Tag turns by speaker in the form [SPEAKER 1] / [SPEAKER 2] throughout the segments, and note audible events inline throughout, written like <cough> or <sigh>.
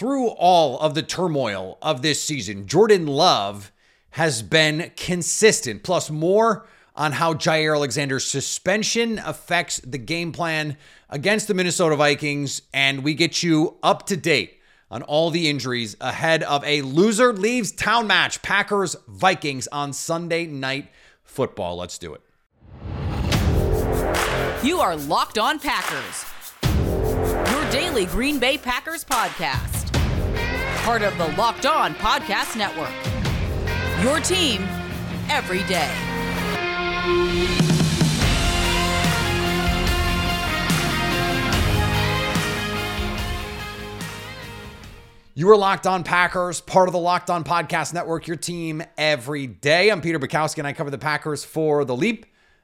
[SPEAKER 1] through all of the turmoil of this season, Jordan Love has been consistent. Plus, more on how Jaire Alexander's suspension affects the game plan against the Minnesota Vikings. And we get you up to date on all the injuries ahead of a loser leaves town match Packers Vikings on Sunday night football. Let's do it.
[SPEAKER 2] You are Locked On Packers, your daily Green Bay Packers podcast, part of the Locked On Podcast Network. Your team every day.
[SPEAKER 1] You are Locked On Packers, part of the Locked On Podcast Network, your team every day. I'm Peter Bukowski, and I cover the Packers for The Leap,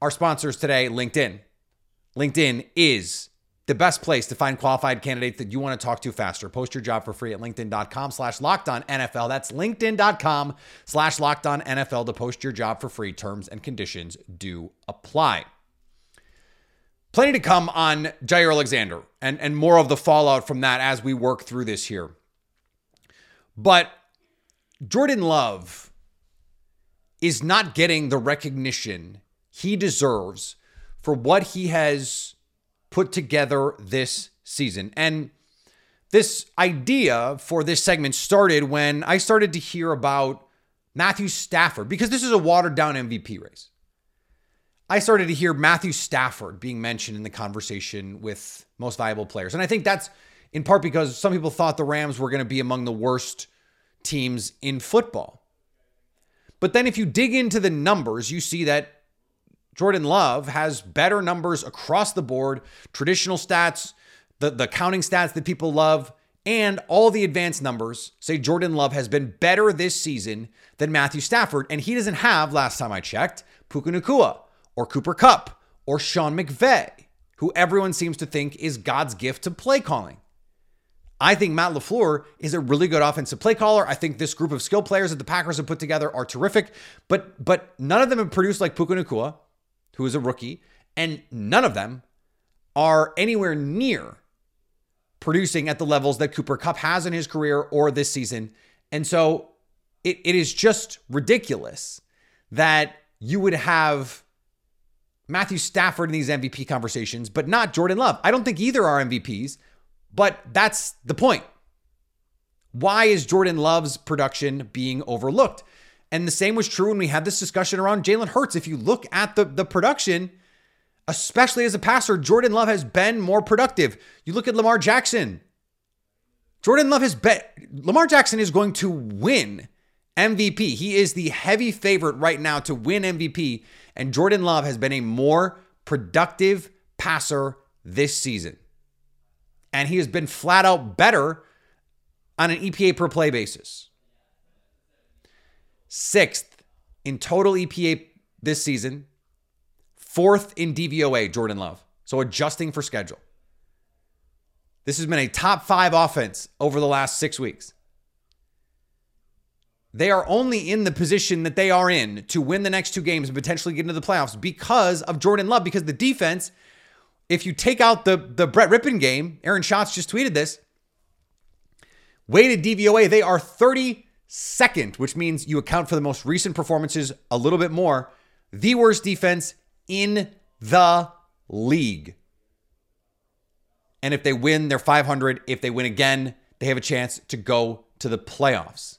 [SPEAKER 1] our sponsors today, LinkedIn. LinkedIn is the best place to find qualified candidates that you want to talk to faster. Post your job for free at LinkedIn.com slash locked on NFL. That's LinkedIn.com slash locked on NFL to post your job for free. Terms and conditions do apply. Plenty to come on Jaire Alexander and, and more of the fallout from that as we work through this here. But Jordan Love is not getting the recognition he deserves for what he has put together this season. And this idea for this segment started when I started to hear about Matthew Stafford, because this is a watered down MVP race. I started to hear Matthew Stafford being mentioned in the conversation with most valuable players. And I think that's in part because some people thought the Rams were going to be among the worst teams in football. But then if you dig into the numbers, you see that Jordan Love has better numbers across the board, traditional stats, the, the counting stats that people love, and all the advanced numbers say Jordan Love has been better this season than Matthew Stafford. And he doesn't have, last time I checked, Puka Nacua or Cooper Kupp or Sean McVay, who everyone seems to think is God's gift to play calling. I think Matt LaFleur is a really good offensive play caller. I think this group of skill players that the Packers have put together are terrific, but but none of them have produced like Puka Nacua, who is a rookie, and none of them are anywhere near producing at the levels that Cooper Kupp has in his career or this season. And so it, it is just ridiculous that you would have Matthew Stafford in these MVP conversations, but not Jordan Love. I don't think either are MVPs, but that's the point. Why is Jordan Love's production being overlooked? And the same was true when we had this discussion around Jalen Hurts. If you look at the, the production, especially as a passer, Jordan Love has been more productive. You look at Lamar Jackson. Jordan Love has bet Lamar Jackson is going to win MVP. He is the heavy favorite right now to win MVP. And Jordan Love has been a more productive passer this season. And he has been flat out better on an EPA per play basis. Sixth in total EPA this season, fourth in DVOA, Jordan Love. So adjusting for schedule. This has been a top five offense over the last six weeks. They are only in the position that they are in to win the next two games and potentially get into the playoffs because of Jordan Love. Because the defense, if you take out the, the Brett Rypien game, Aaron Schatz just tweeted this. Weighted DVOA, they are 32nd, which means you account for the most recent performances a little bit more. The worst defense in the league. And if they win, they're 500. If they win again, they have a chance to go to the playoffs.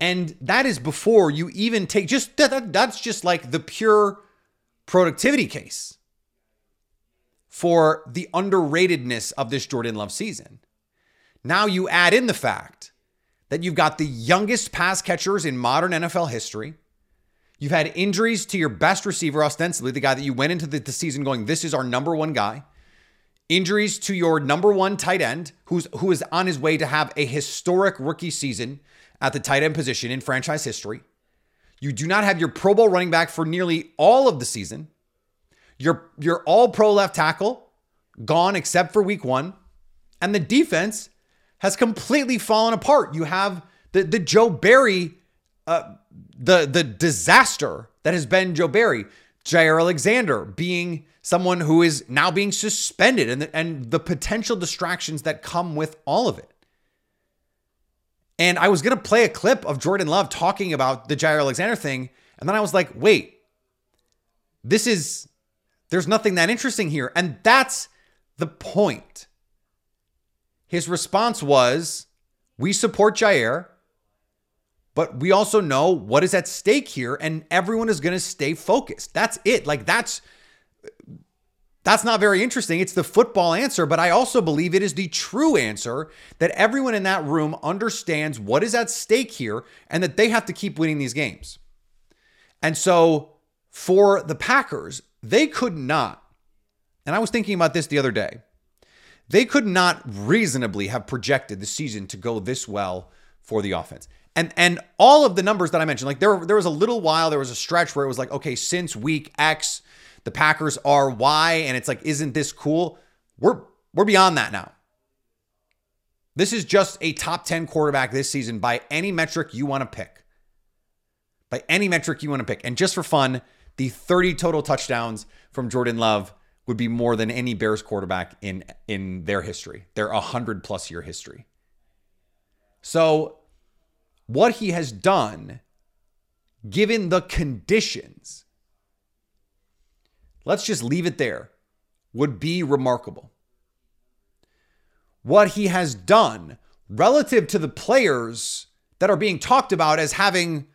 [SPEAKER 1] And that is before you even take just that, that's just like the pure productivity case for the underratedness of this Jordan Love season. Now you add in the fact that you've got the youngest pass catchers in modern NFL history. You've had injuries to your best receiver, ostensibly the guy that you went into the, the season going, this is our number one guy injuries to your number one tight end, who's who is on his way to have a historic rookie season at the tight end position in franchise history. You do not have your Pro Bowl running back for nearly all of the season. Your your all pro left tackle gone except for week one. And the defense has completely fallen apart. You have the, the Joe Barry, uh, the, the disaster that has been Joe Barry. Jaire Alexander being someone who is now being suspended and the, and the potential distractions that come with all of it. And I was to play a clip of Jordan Love talking about the Jaire Alexander thing. And then I was like, wait, this is, there's nothing that interesting here. And that's the point. His response was, we support Jaire, But we also know what is at stake here, and everyone is going to stay focused. That's it. Like that's that's not very interesting. It's the football answer, but I also believe it is the true answer that everyone in that room understands what is at stake here and that they have to keep winning these games. And so for the Packers, they could not, and I was thinking about this the other day, they could not reasonably have projected the season to go this well for the offense. And and all of the numbers that I mentioned, like there there was a little while, there was a stretch where it was like, okay, since week X, the Packers are Y, and it's like, isn't this cool? We're we're beyond that now. This is just a top 10 quarterback this season by any metric you want to pick. By any metric you want to pick. And just for fun, the 30 total touchdowns from Jordan Love would be more than any Bears quarterback in in their history, their 100 plus year history. So what he has done, given the conditions, let's just leave it there, would be remarkable. What he has done relative to the players that are being talked about as having,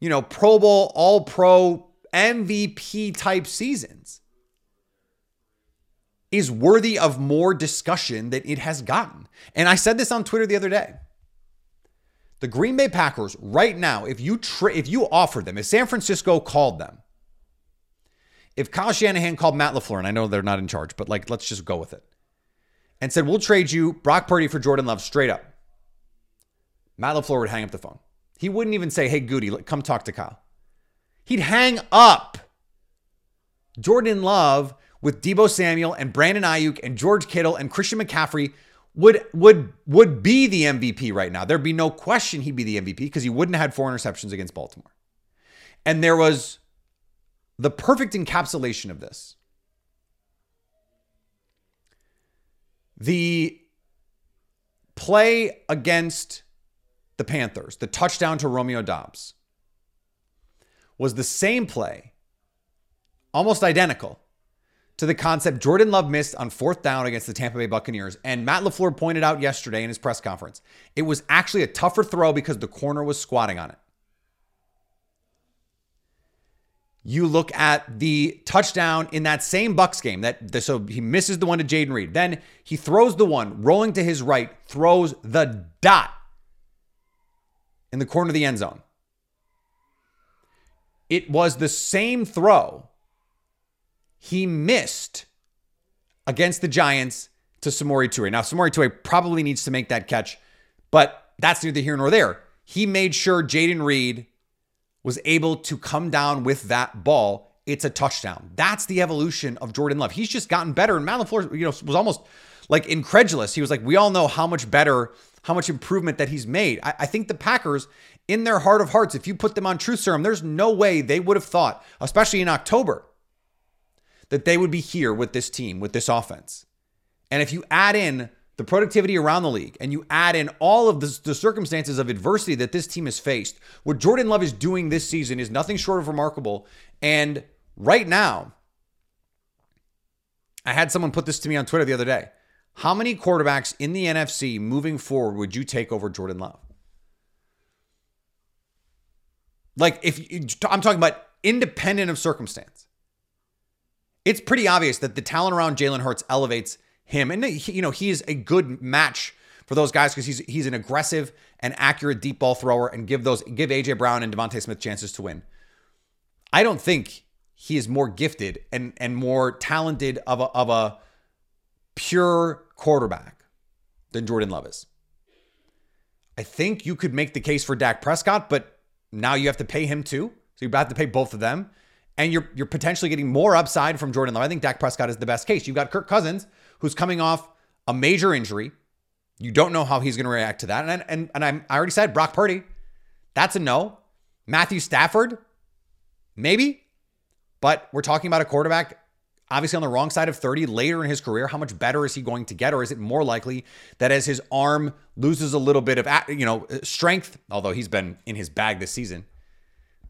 [SPEAKER 1] you know, Pro Bowl, All Pro, MVP type seasons is worthy of more discussion than it has gotten. And I said this on Twitter the other day. The Green Bay Packers right now, if you tra- if you offered them, if San Francisco called them, if Kyle Shanahan called Matt LaFleur, and I know they're not in charge, but like let's just go with it, and said we'll trade you Brock Purdy for Jordan Love straight up, Matt LaFleur would hang up the phone. He wouldn't even say, "Hey Goody, come talk to Kyle." He'd hang up. Jordan Love with Deebo Samuel and Brandon Aiyuk and George Kittle and Christian McCaffrey would would would be the MVP right now. There'd be no question he'd be the MVP because he wouldn't have had four interceptions against Baltimore. And there was the perfect encapsulation of this. The play against the Panthers, the touchdown to Romeo Doubs, was the same play, almost identical, to the concept Jordan Love missed on fourth down against the Tampa Bay Buccaneers. And Matt LaFleur pointed out yesterday in his press conference it was actually a tougher throw because the corner was squatting on it. You look at the touchdown in that same Bucks game that so he misses the one to Jayden Reed. Then he throws the one rolling to his right, throws the dot in the corner of the end zone. It was the same throw he missed against the Giants to Samori Toure. Now, Samori Toure probably needs to make that catch, but that's neither here nor there. He made sure Jayden Reed was able to come down with that ball. It's a touchdown. That's the evolution of Jordan Love. He's just gotten better. And Matt LaFleur, you know, was almost like incredulous. He was like, we all know how much better, how much improvement that he's made. I, I think the Packers, in their heart of hearts, if you put them on truth serum, there's no way they would have thought, especially in October, that they would be here with this team, with this offense. And if you add in the productivity around the league and you add in all of the, the, circumstances of adversity that this team has faced, what Jordan Love is doing this season is nothing short of remarkable. And right now, I had someone put this to me on Twitter the other day. How many quarterbacks in the NFC moving forward would you take over Jordan Love? Like, if I'm talking about independent of circumstance it's pretty obvious that the talent around Jalen Hurts elevates him. And, you know, he's a good match for those guys because he's he's an aggressive and accurate deep ball thrower and give those give AJ Brown and DeVonta Smith chances to win. I don't think he is more gifted and and more talented of a of a pure quarterback than Jordan Love is. I think you could make the case for Dak Prescott, but now you have to pay him too. So you have to pay both of them. And you're you're potentially getting more upside from Jordan Love. I think Dak Prescott is the best case. You've got Kirk Cousins, who's coming off a major injury. You don't know how he's going to react to that. And and and I'm, I already said Brock Purdy. That's a no. Matthew Stafford, maybe. But we're talking about a quarterback obviously on the wrong side of 30 later in his career. How much better is he going to get? Or is it more likely that as his arm loses a little bit of, you know, strength, although he's been in his bag this season,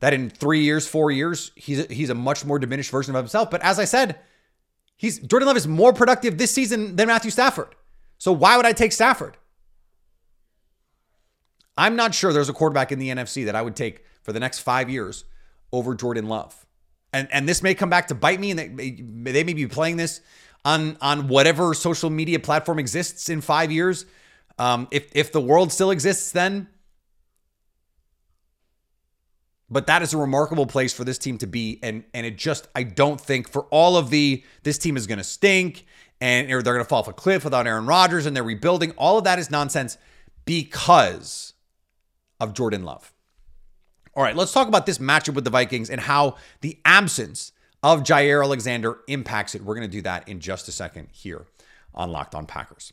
[SPEAKER 1] that in three years, four years, he's a, he's a much more diminished version of himself. But as I said, he's Jordan Love is more productive this season than Matthew Stafford. So why would I take Stafford? I'm not sure there's a quarterback in the NFC that I would take for the next five years over Jordan Love. And and this may come back to bite me, and they, they may be playing this on on whatever social media platform exists in five years. Um, if if the world still exists, then. But that is a remarkable place for this team to be, and and it just I don't think for all of the this team is going to stink and they're going to fall off a cliff without Aaron Rodgers and they're rebuilding. All of that is nonsense because of Jordan Love. All right, let's talk about this matchup with the Vikings and how the absence of Jaire Alexander impacts it. We're going to do that in just a second here on Locked On Packers.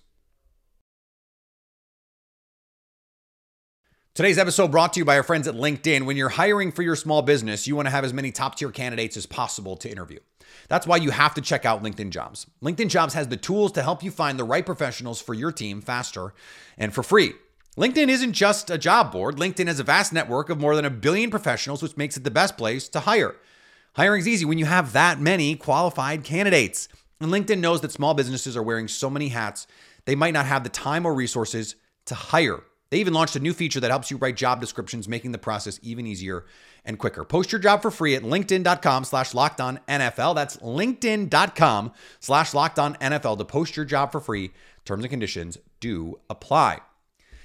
[SPEAKER 1] Today's episode brought to you by our friends at LinkedIn. When you're hiring for your small business, you want to have as many top tier candidates as possible to interview. That's why you have to check out LinkedIn Jobs. LinkedIn Jobs has the tools to help you find the right professionals for your team faster and for free. LinkedIn isn't just a job board. LinkedIn has a vast network of more than a billion professionals, which makes it the best place to hire. Hiring's easy when you have that many qualified candidates. And LinkedIn knows that small businesses are wearing so many hats, they might not have the time or resources to hire. They even launched a new feature that helps you write job descriptions, making the process even easier and quicker. Post your job for free at linkedin.com slash locked on NFL. That's linkedin.com slash locked on NFL to post your job for free. Terms and conditions do apply.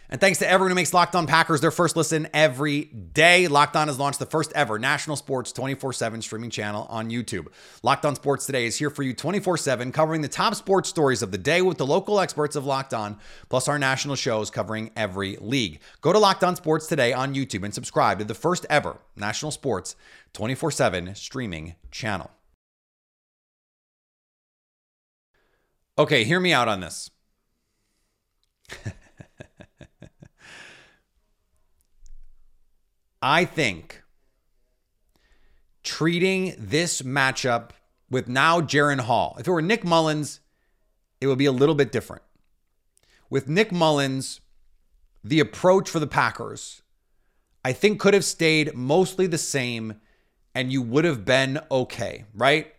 [SPEAKER 1] And thanks to everyone who makes Locked On Packers their first listen every day. Locked On has launched the first ever national sports 24 7 streaming channel on YouTube. Locked On Sports Today is here for you 24 7, covering the top sports stories of the day with the local experts of Locked On, plus our national shows covering every league. Go to Locked On Sports Today on YouTube and subscribe to the first ever national sports 24 7 streaming channel. Okay, hear me out on this. <laughs> I think treating this matchup with now Jaren Hall, if it were Nick Mullens, it would be a little bit different. With Nick Mullens, the approach for the Packers, I think could have stayed mostly the same and you would have been okay, right?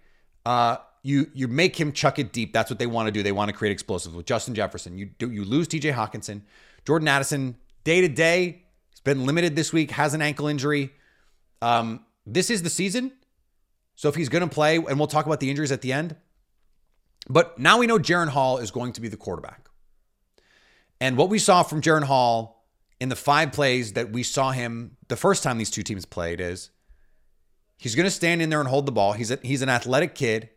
[SPEAKER 1] Uh, you you make him chuck it deep. That's what they want to do. They want to create explosives with Justin Jefferson. You do you lose TJ Hockenson, Jordan Addison day to day been limited this week, has an ankle injury. Um, this is the season. So if he's going to play, and we'll talk about the injuries at the end. But now we know Jaren Hall is going to be the quarterback. And what we saw from Jaren Hall in the five plays that we saw him the first time these two teams played is he's going to stand in there and hold the ball. He's a, he's an athletic kid,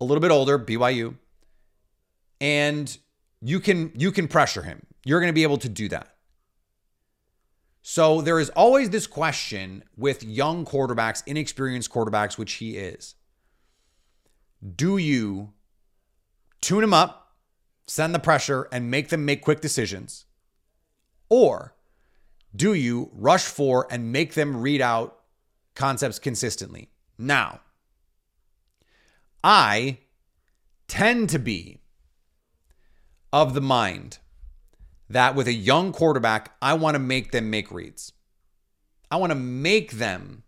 [SPEAKER 1] a little bit older, BYU, and you can you can pressure him. You're going to be able to do that. So there is always this question with young quarterbacks, inexperienced quarterbacks, which he is. Do you tune them up, send the pressure, and make them make quick decisions? Or do you rush for and make them read out concepts consistently? Now, I tend to be of the mind that with a young quarterback, I want to make them make reads. I want to make them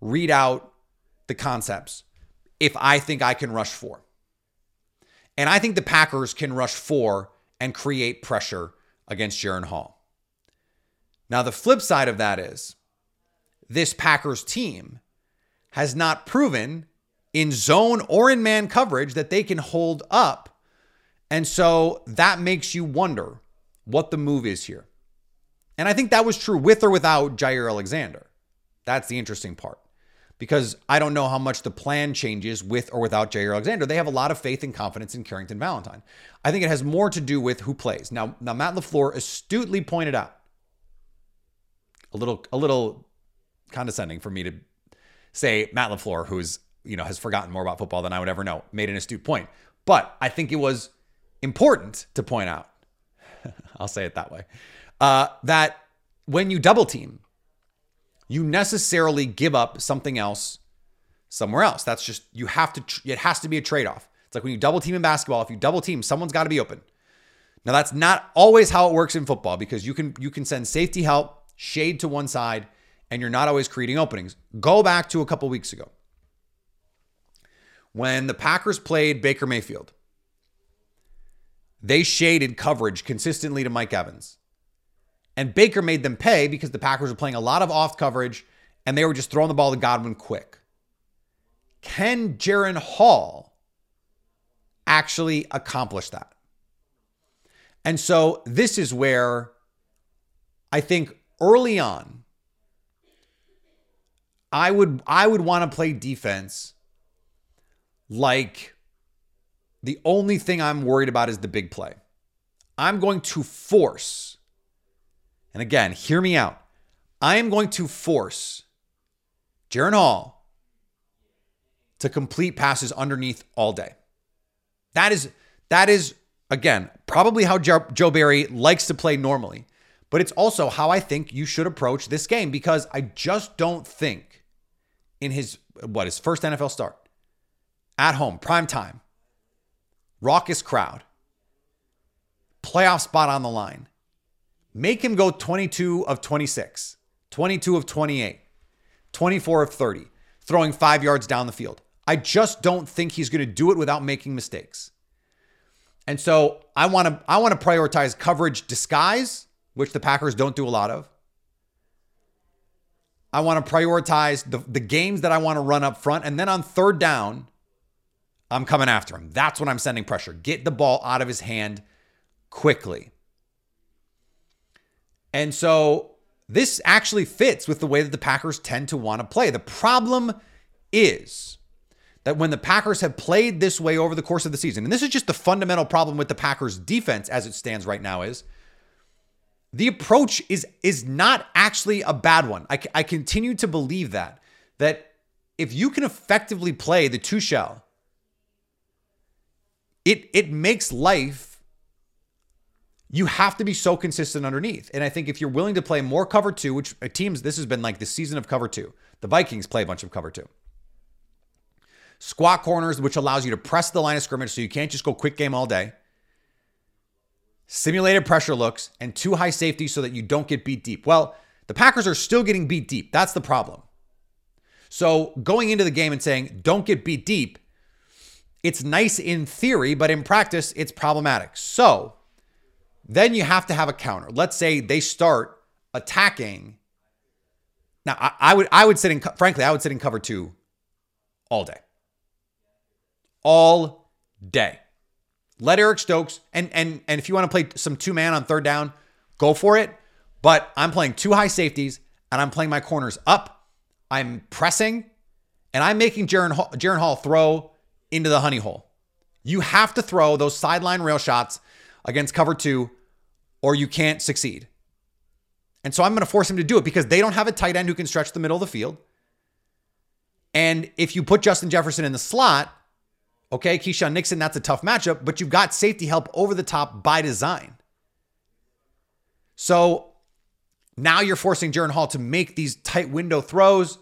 [SPEAKER 1] read out the concepts if I think I can rush four. And I think the Packers can rush four and create pressure against Jaren Hall. Now, the flip side of that is this Packers team has not proven in zone or in man coverage that they can hold up. And so that makes you wonder what the move is here. And I think that was true with or without Jaire Alexander. That's the interesting part. because I don't know how much the plan changes with or without Jaire Alexander. They have a lot of faith and confidence in Carrington Valentine. I think it has more to do with who plays. Now, now Matt LaFleur astutely pointed out a little a little condescending for me to say Matt LaFleur, who's you know has forgotten more about football than I would ever know, made an astute point. But I think it was important to point out. <laughs> I'll say it that way. Uh, that when you double team, you necessarily give up something else somewhere else. That's just you have to. It has to be a trade off. It's like when you double team in basketball. If you double team, someone's got to be open. Now that's not always how it works in football because you can you can send safety help, shade to one side, and you're not always creating openings. Go back to a couple weeks ago when the Packers played Baker Mayfield. They shaded coverage consistently to Mike Evans. And Baker made them pay because the Packers were playing a lot of off coverage and they were just throwing the ball to Godwin quick. Can Jaren Hall actually accomplish that? And so this is where I think early on, I would I would want to play defense like the only thing I'm worried about is the big play. I'm going to force, and again, hear me out. I am going to force Jaren Hall to complete passes underneath all day. That is that is again probably how Joe Barry likes to play normally, but it's also how I think you should approach this game because I just don't think in his what his first NFL start at home, prime time, raucous crowd, playoff spot on the line. Make him go 22 of 26, 22 of 28, 24 of 30, throwing five yards down the field. I just don't think he's going to do it without making mistakes. And so I want to I want to prioritize coverage disguise, which the Packers don't do a lot of. I want to prioritize the, the games that I want to run up front. And then on third down, I'm coming after him. That's when I'm sending pressure. Get the ball out of his hand quickly. And so this actually fits with the way that the Packers tend to want to play. The problem is that when the Packers have played this way over the course of the season, and this is just the fundamental problem with the Packers defense as it stands right now is the approach is is not actually a bad one. I, I continue to believe that that if you can effectively play the two shell it it makes life you have to be so consistent underneath. And I think if you're willing to play more cover two, which uh, teams, this has been like the season of cover two. The Vikings play a bunch of cover two. Squat corners, which allows you to press the line of scrimmage so you can't just go quick game all day. Simulated pressure looks and two high safety so that you don't get beat deep. Well, the Packers are still getting beat deep. That's the problem. So going into the game and saying, don't get beat deep, it's nice in theory, but in practice, it's problematic. So then you have to have a counter. Let's say they start attacking. Now, I, I would I would sit in frankly, I would sit in cover two all day. All day. Let Eric Stokes and and and if you want to play some two man on third down, go for it. But I'm playing two high safeties and I'm playing my corners up. I'm pressing and I'm making Jaren Hall, Jaren Hall throw into the honey hole. You have to throw those sideline rail shots against cover two, or you can't succeed. And so I'm going to force him to do it because they don't have a tight end who can stretch the middle of the field. And if you put Justin Jefferson in the slot, okay, Keisean Nixon, that's a tough matchup, but you've got safety help over the top by design. So now you're forcing Jaren Hall to make these tight window throws.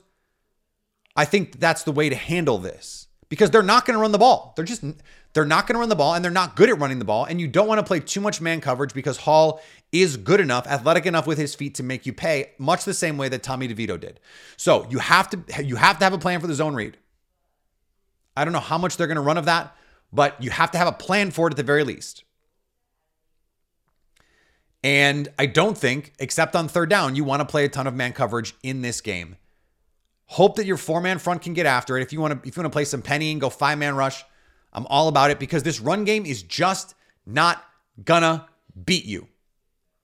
[SPEAKER 1] I think that's the way to handle this because they're not going to run the ball. They're just they're not going to run the ball and they're not good at running the ball and you don't want to play too much man coverage because Hall is good enough, athletic enough with his feet to make you pay much the same way that Tommy DeVito did. So, you have to you have to have a plan for the zone read. I don't know how much they're going to run of that, but you have to have a plan for it at the very least. And I don't think, except on third down, you want to play a ton of man coverage in this game. Hope that your four man front can get after it. If you want to, if you want to play some penny and go five man rush, I'm all about it because this run game is just not gonna beat you.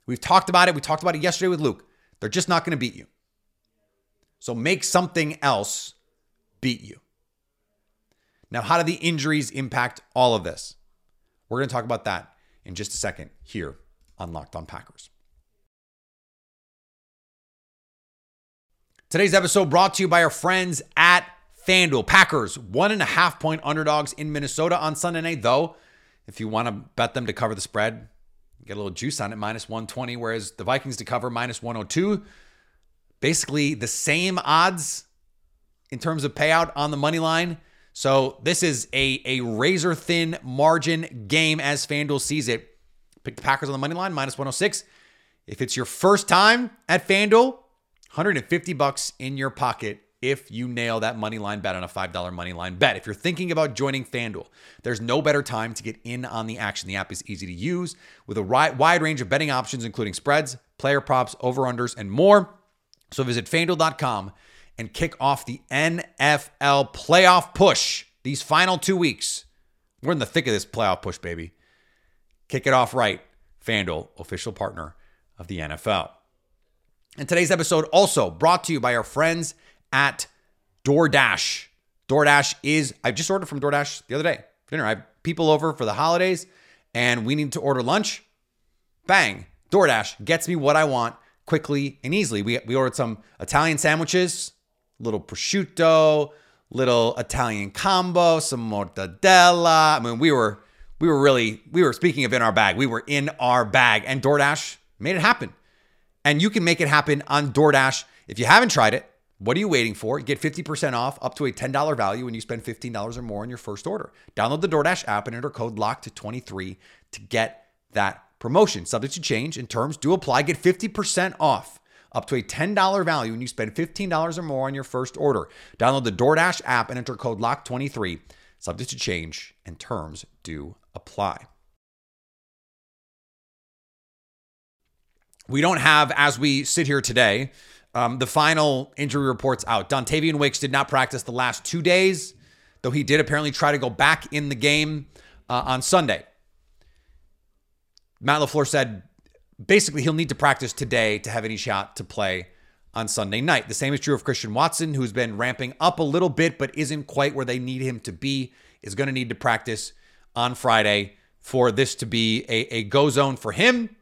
[SPEAKER 1] We've talked about it. We talked about it yesterday with Luke. They're just not gonna beat you. So make something else beat you. Now, how do the injuries impact all of this? We're going to talk about that in just a second here on Locked On Packers. Today's episode brought to you by our friends at FanDuel. Packers, one and a half point underdogs in Minnesota on Sunday night, though. If you want to bet them to cover the spread, get a little juice on it, minus 120, whereas the Vikings to cover minus 102. Basically, the same odds in terms of payout on the money line. So this is a, a razor thin margin game as FanDuel sees it. Pick the Packers on the money line, minus 106. If it's your first time at FanDuel, 150 bucks in your pocket if you nail that money line bet on a $5 money line bet. If you're thinking about joining FanDuel, there's no better time to get in on the action. The app is easy to use with a wide range of betting options, including spreads, player props, over unders, and more. So visit fanduel.com and kick off the NFL playoff push these final two weeks. We're in the thick of this playoff push, baby. Kick it off right. FanDuel, official partner of the NFL. And today's episode also brought to you by our friends at DoorDash. DoorDash is, I just ordered from DoorDash the other day for dinner. I have people over for the holidays and we need to order lunch. Bang, DoorDash gets me what I want quickly and easily. We, we ordered some Italian sandwiches, little prosciutto, little Italian combo, some mortadella. I mean, we were we were really we were speaking of in our bag. We were in our bag, and DoorDash made it happen. And you can make it happen on DoorDash. If you haven't tried it, what are you waiting for? Get 50% off up to a $10 value when you spend $15 or more on your first order. Download the DoorDash app and enter code LOCKED23 to get that promotion. Subject to change and terms do apply. Get 50% off up to a $10 value when you spend $15 or more on your first order. Download the DoorDash app and enter code LOCK23. Subject to change and terms do apply. We don't have, as we sit here today, um, the final injury reports out. Dontayvion Wicks did not practice the last two days, though he did apparently try to go back in the game uh, on Sunday. Matt LaFleur said basically he'll need to practice today to have any shot to play on Sunday night. The same is true of Christian Watson, who's been ramping up a little bit, but isn't quite where they need him to be, is going to need to practice on Friday for this to be a, a go zone for him.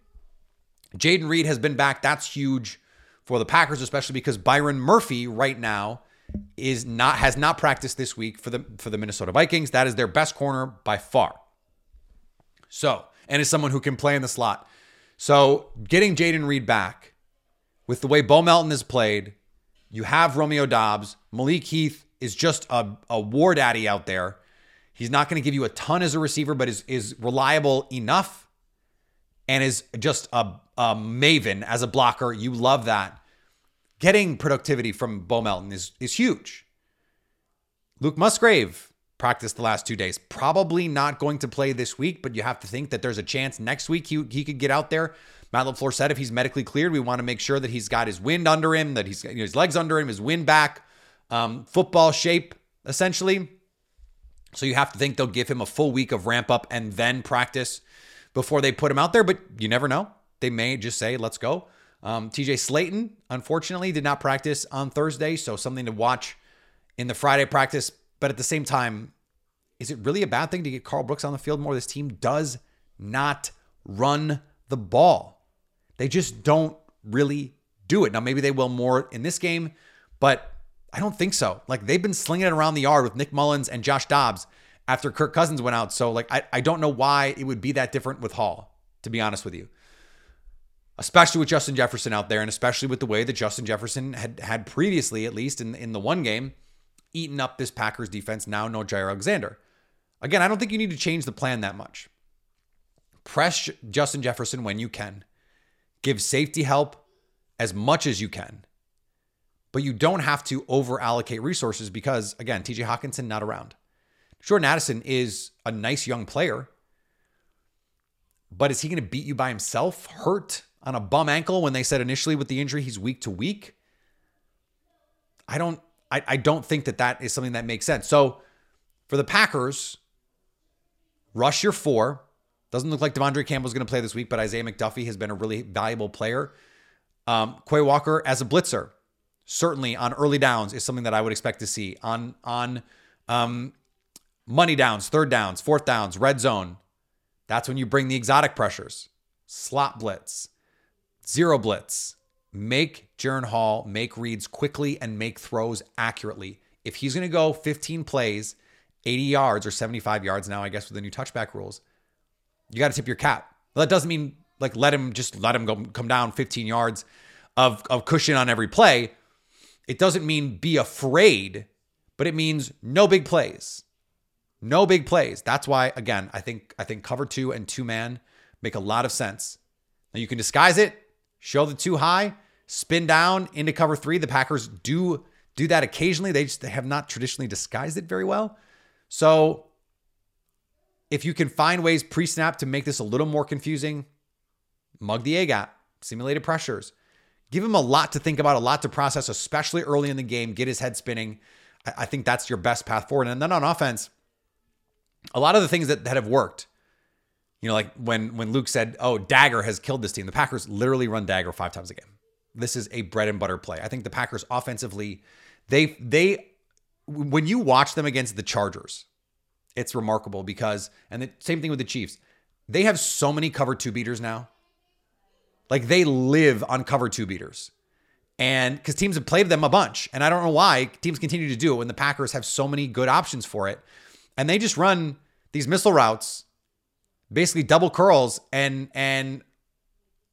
[SPEAKER 1] Jayden Reed has been back. That's huge for the Packers, especially because Byron Murphy right now is not has not practiced this week for the for the Minnesota Vikings. That is their best corner by far. So, and is someone who can play in the slot. So getting Jayden Reed back with the way Bo Melton has played, you have Romeo Doubs. Malik Heath is just a, a war daddy out there. He's not going to give you a ton as a receiver, but is, is reliable enough and is just a, a maven as a blocker. You love that. Getting productivity from Bo Melton is, is huge. Luke Musgrave practiced the last two days. Probably not going to play this week, but you have to think that there's a chance next week he, he could get out there. Matt LaFleur said if he's medically cleared, we want to make sure that he's got his wind under him, that he's you know, his legs under him, his wind back, um, football shape, essentially. So you have to think they'll give him a full week of ramp up and then practice before they put him out there, but you never know. They may just say, let's go. Um, TJ Slaton, unfortunately, did not practice on Thursday, so something to watch in the Friday practice. But at the same time, is it really a bad thing to get Karl Brooks on the field more? This team does not run the ball. They just don't really do it. Now, maybe they will more in this game, but I don't think so. Like they've been slinging it around the yard with Nick Mullens and Josh Dobbs after Kirk Cousins went out. So, like, I, I don't know why it would be that different with Hall, to be honest with you. Especially with Justin Jefferson out there, and especially with the way that Justin Jefferson had had previously, at least in, in the one game, eaten up this Packers defense. Now, no Jaire Alexander. Again, I don't think you need to change the plan that much. Press Justin Jefferson when you can. Give safety help as much as you can. But you don't have to over allocate resources because, again, TJ Hockenson not around. Jordan Addison is a nice young player, but is he going to beat you by himself, hurt on a bum ankle when they said initially with the injury he's week to week? I don't I, I don't think that that is something that makes sense. So for the Packers, rush your four. Doesn't look like De'Vondre Campbell's going to play this week, but Isaiah McDuffie has been a really valuable player. Um, Quay Walker as a blitzer. certainly on early downs is something that I would expect to see on on um, money downs, third downs, fourth downs, red zone. That's when you bring the exotic pressures, slot blitz, zero blitz. Make Jaren Hall make reads quickly and make throws accurately. If he's going to go 15 plays, 80 yards or 75 yards now, I guess with the new touchback rules, you got to tip your cap. That doesn't mean like let him just let him go come down 15 yards of, of cushion on every play. It doesn't mean be afraid, but it means no big plays. No big plays. That's why, again, I think I think cover two and two man make a lot of sense. Now you can disguise it, show the two high, spin down into cover three. The Packers do do that occasionally. They just they have not traditionally disguised it very well. So if you can find ways pre-snap to make this a little more confusing, mug the A gap, simulated pressures. Give him a lot to think about, a lot to process, especially early in the game. Get his head spinning. I think that's your best path forward. And then on offense, a lot of the things that, that have worked, you know, like when when Luke said, "Oh, dagger has killed this team." The Packers literally run dagger five times a game. This is a bread and butter play. I think the Packers offensively, they they when you watch them against the Chargers, it's remarkable because and the same thing with the Chiefs. They have so many cover two beaters now. Like they live on cover two beaters. And because teams have played them a bunch. And I don't know why teams continue to do it when the Packers have so many good options for it. And they just run these missile routes, basically double curls, and and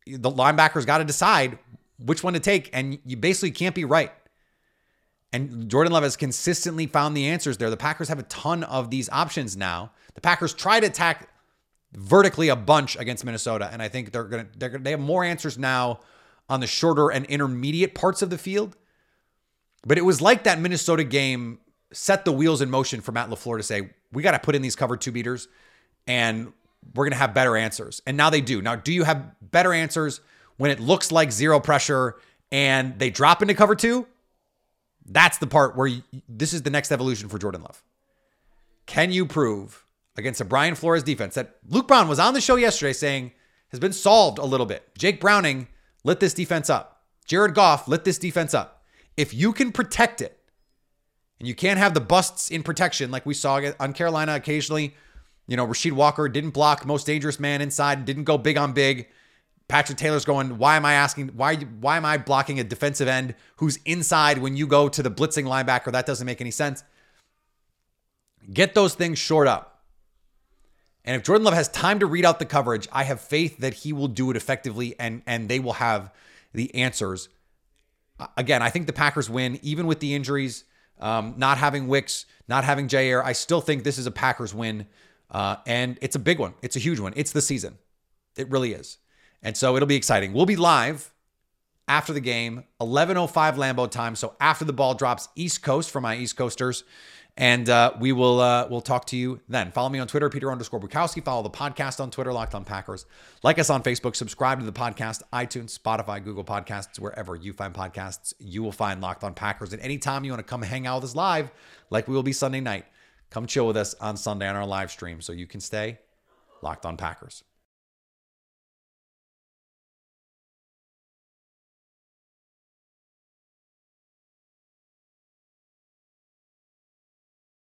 [SPEAKER 1] the linebackers got to decide which one to take. And you basically can't be right. And Jordan Love has consistently found the answers there. The Packers have a ton of these options now. The Packers try to attack vertically a bunch against Minnesota, and I think they're gonna they're gonna, they have more answers now on the shorter and intermediate parts of the field. But it was like that Minnesota game set the wheels in motion for Matt LaFleur to say, we got to put in these cover two beaters and we're going to have better answers. And now they do. Now, do you have better answers when it looks like zero pressure and they drop into cover two? That's the part where you, this is the next evolution for Jordan Love. Can you prove against a Brian Flores defense that Luke Brown was on the show yesterday saying has been solved a little bit? Jake Browning lit this defense up. Jared Goff lit this defense up. If you can protect it, and you can't have the busts in protection like we saw on Carolina occasionally. You know, Rasheed Walker didn't block most dangerous man inside, didn't go big on big. Patrick Taylor's going, why am I asking, why, why am I blocking a defensive end who's inside when you go to the blitzing linebacker? That doesn't make any sense. Get those things short up. And if Jordan Love has time to read out the coverage, I have faith that he will do it effectively and, and they will have the answers. Again, I think the Packers win, even with the injuries, um, not having Wicks, not having Jaire. I still think this is a Packers win. Uh, and it's a big one. It's a huge one. It's the season. It really is. And so it'll be exciting. We'll be live after the game, 11:05 Lambeau time. So after the ball drops, East Coast for my East Coasters, and uh, we will uh, we'll talk to you then. Follow me on Twitter, Peter underscore Bukowski. Follow the podcast on Twitter, Locked On Packers. Like us on Facebook. Subscribe to the podcast, iTunes, Spotify, Google Podcasts, wherever you find podcasts. You will find Locked On Packers. And anytime you want to come hang out with us live, like we will be Sunday night, come chill with us on Sunday on our live stream, so you can stay locked on Packers.